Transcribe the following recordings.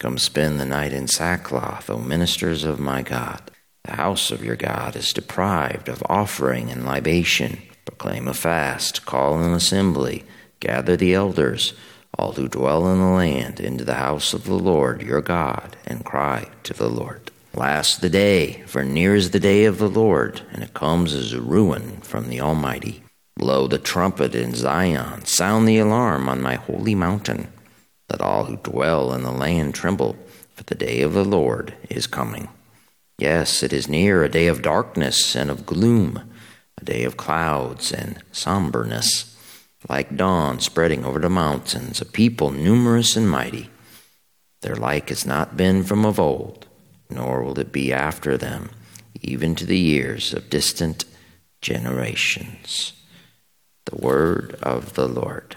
Come spend the night in sackcloth, O ministers of my God. The house of your God is deprived of offering and libation. Proclaim a fast, call an assembly, gather the elders, all who dwell in the land, into the house of the Lord your God, and cry to the Lord. Last the day, for near is the day of the Lord, and it comes as a ruin from the Almighty. Blow the trumpet in Zion, sound the alarm on my holy mountain. Let all who dwell in the land tremble, for the day of the Lord is coming. Yes, it is near, a day of darkness and of gloom, a day of clouds and somberness, like dawn spreading over the mountains, a people numerous and mighty. Their like has not been from of old, nor will it be after them, even to the years of distant generations. The word of the Lord.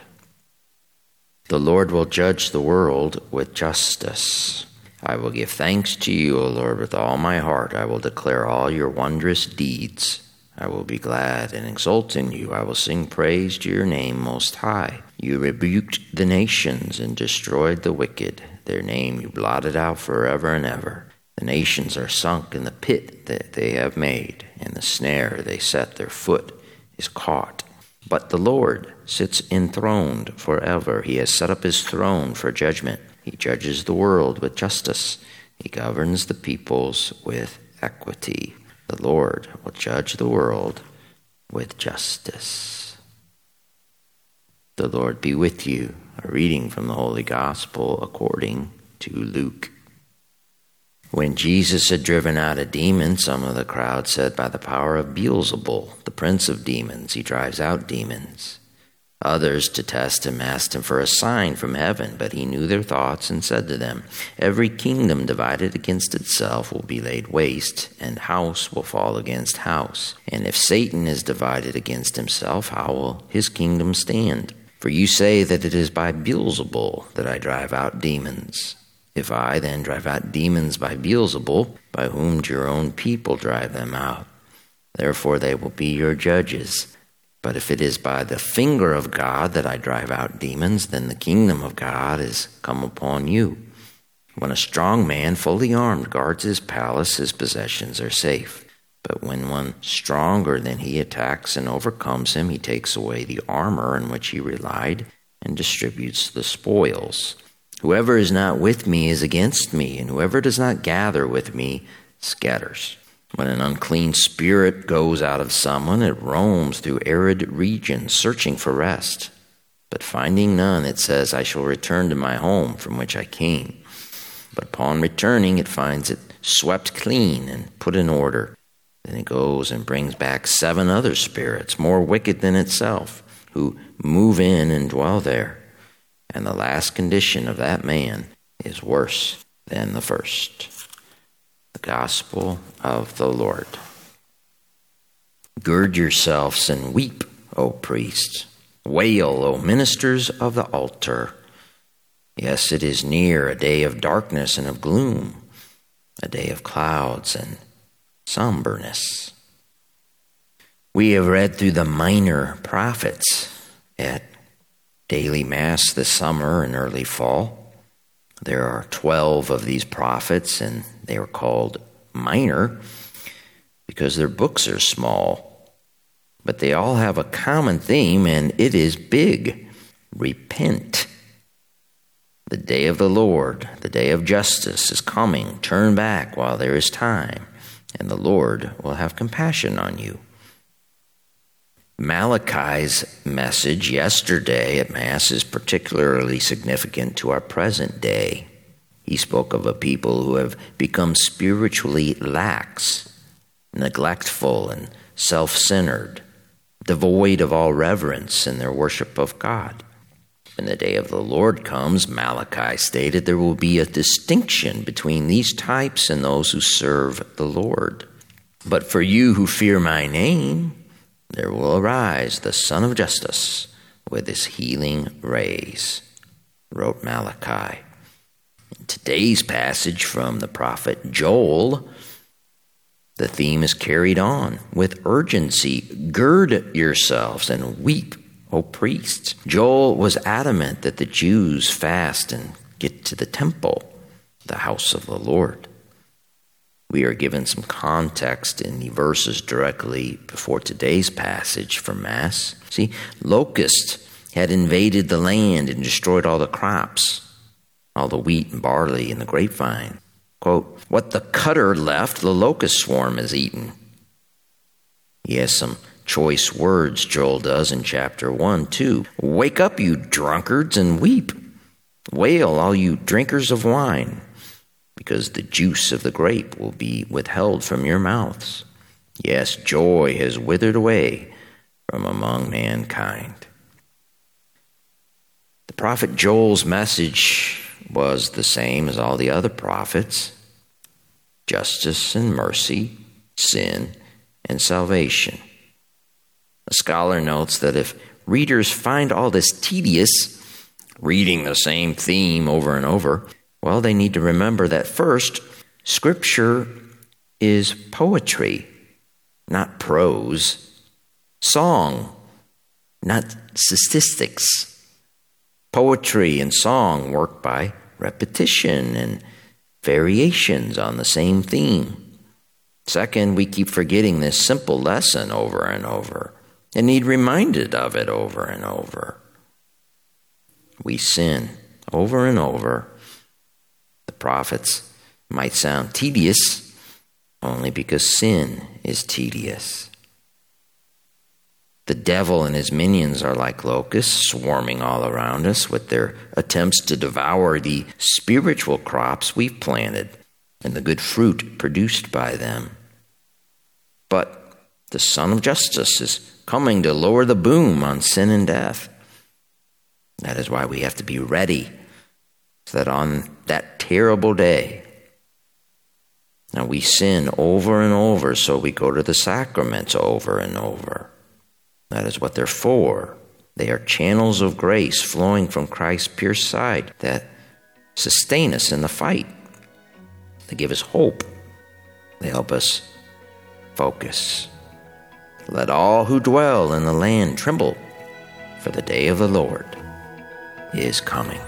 The Lord will judge the world with justice. I will give thanks to you, O Lord, with all my heart. I will declare all your wondrous deeds. I will be glad and exult in you. I will sing praise to your name most high. You rebuked the nations and destroyed the wicked. Their name you blotted out forever and ever. The nations are sunk in the pit that they have made, and the snare they set their foot is caught. But the Lord sits enthroned forever. He has set up his throne for judgment. He judges the world with justice. He governs the peoples with equity. The Lord will judge the world with justice. The Lord be with you. A reading from the Holy Gospel according to Luke. When Jesus had driven out a demon, some of the crowd said, By the power of Beelzebul, the prince of demons, he drives out demons. Others, to test him, asked him for a sign from heaven, but he knew their thoughts and said to them, Every kingdom divided against itself will be laid waste, and house will fall against house. And if Satan is divided against himself, how will his kingdom stand? For you say that it is by Beelzebul that I drive out demons. If I then drive out demons by Beelzebul, by whom your own people drive them out? Therefore they will be your judges. But if it is by the finger of God that I drive out demons, then the kingdom of God is come upon you. When a strong man, fully armed, guards his palace, his possessions are safe. But when one stronger than he attacks and overcomes him, he takes away the armor on which he relied and distributes the spoils. Whoever is not with me is against me, and whoever does not gather with me scatters. When an unclean spirit goes out of someone, it roams through arid regions, searching for rest. But finding none, it says, I shall return to my home from which I came. But upon returning, it finds it swept clean and put in order. Then it goes and brings back seven other spirits, more wicked than itself, who move in and dwell there and the last condition of that man is worse than the first. The gospel of the Lord. Gird yourselves and weep, O priests. Wail, O ministers of the altar. Yes, it is near a day of darkness and of gloom, a day of clouds and somberness. We have read through the minor prophets at daily Mass this summer and early fall. There are 12 of these prophets, and they are called minor because their books are small. But they all have a common theme, and it is big repent. The day of the Lord, the day of justice, is coming. Turn back while there is time, and the Lord will have compassion on you. Malachi's message yesterday at Mass is particularly significant to our present day. He spoke of a people who have become spiritually lax, neglectful, and self centered, devoid of all reverence in their worship of God. When the day of the Lord comes, Malachi stated there will be a distinction between these types and those who serve the Lord. But for you who fear my name, there will arise the Sun of Justice with his healing rays, wrote Malachi. In today's passage from the prophet Joel, the theme is carried on with urgency. Gird yourselves and weep O priests. Joel was adamant that the Jews fast and get to the temple, the house of the Lord. We are given some context in the verses directly before today's passage from Mass. See, locusts had invaded the land and destroyed all the crops, all the wheat and barley and the grapevine. Quote, What the cutter left, the locust swarm has eaten. He has some choice words, Joel does in chapter 1 too. Wake up, you drunkards, and weep. Wail, all you drinkers of wine, because the juice of the grape will be withheld from your mouths. Yes, joy has withered away from among mankind. The prophet Joel's message was the same as all the other prophets justice and mercy, sin and salvation. A scholar notes that if readers find all this tedious, reading the same theme over and over, well, they need to remember that first, Scripture is poetry, not prose, song, not statistics. Poetry and song work by repetition and variations on the same theme. Second, we keep forgetting this simple lesson over and over and need reminded of it over and over. We sin over and over. The prophets might sound tedious only because sin is tedious. The devil and his minions are like locusts swarming all around us with their attempts to devour the spiritual crops we've planted and the good fruit produced by them. But the Sun of Justice is coming to lower the boom on sin and death. That is why we have to be ready so that on that terrible day, now we sin over and over, so we go to the sacraments over and over. That is what they're for. They are channels of grace flowing from Christ's pierced side that sustain us in the fight. They give us hope. They help us focus. Let all who dwell in the land tremble, for the day of the Lord is coming.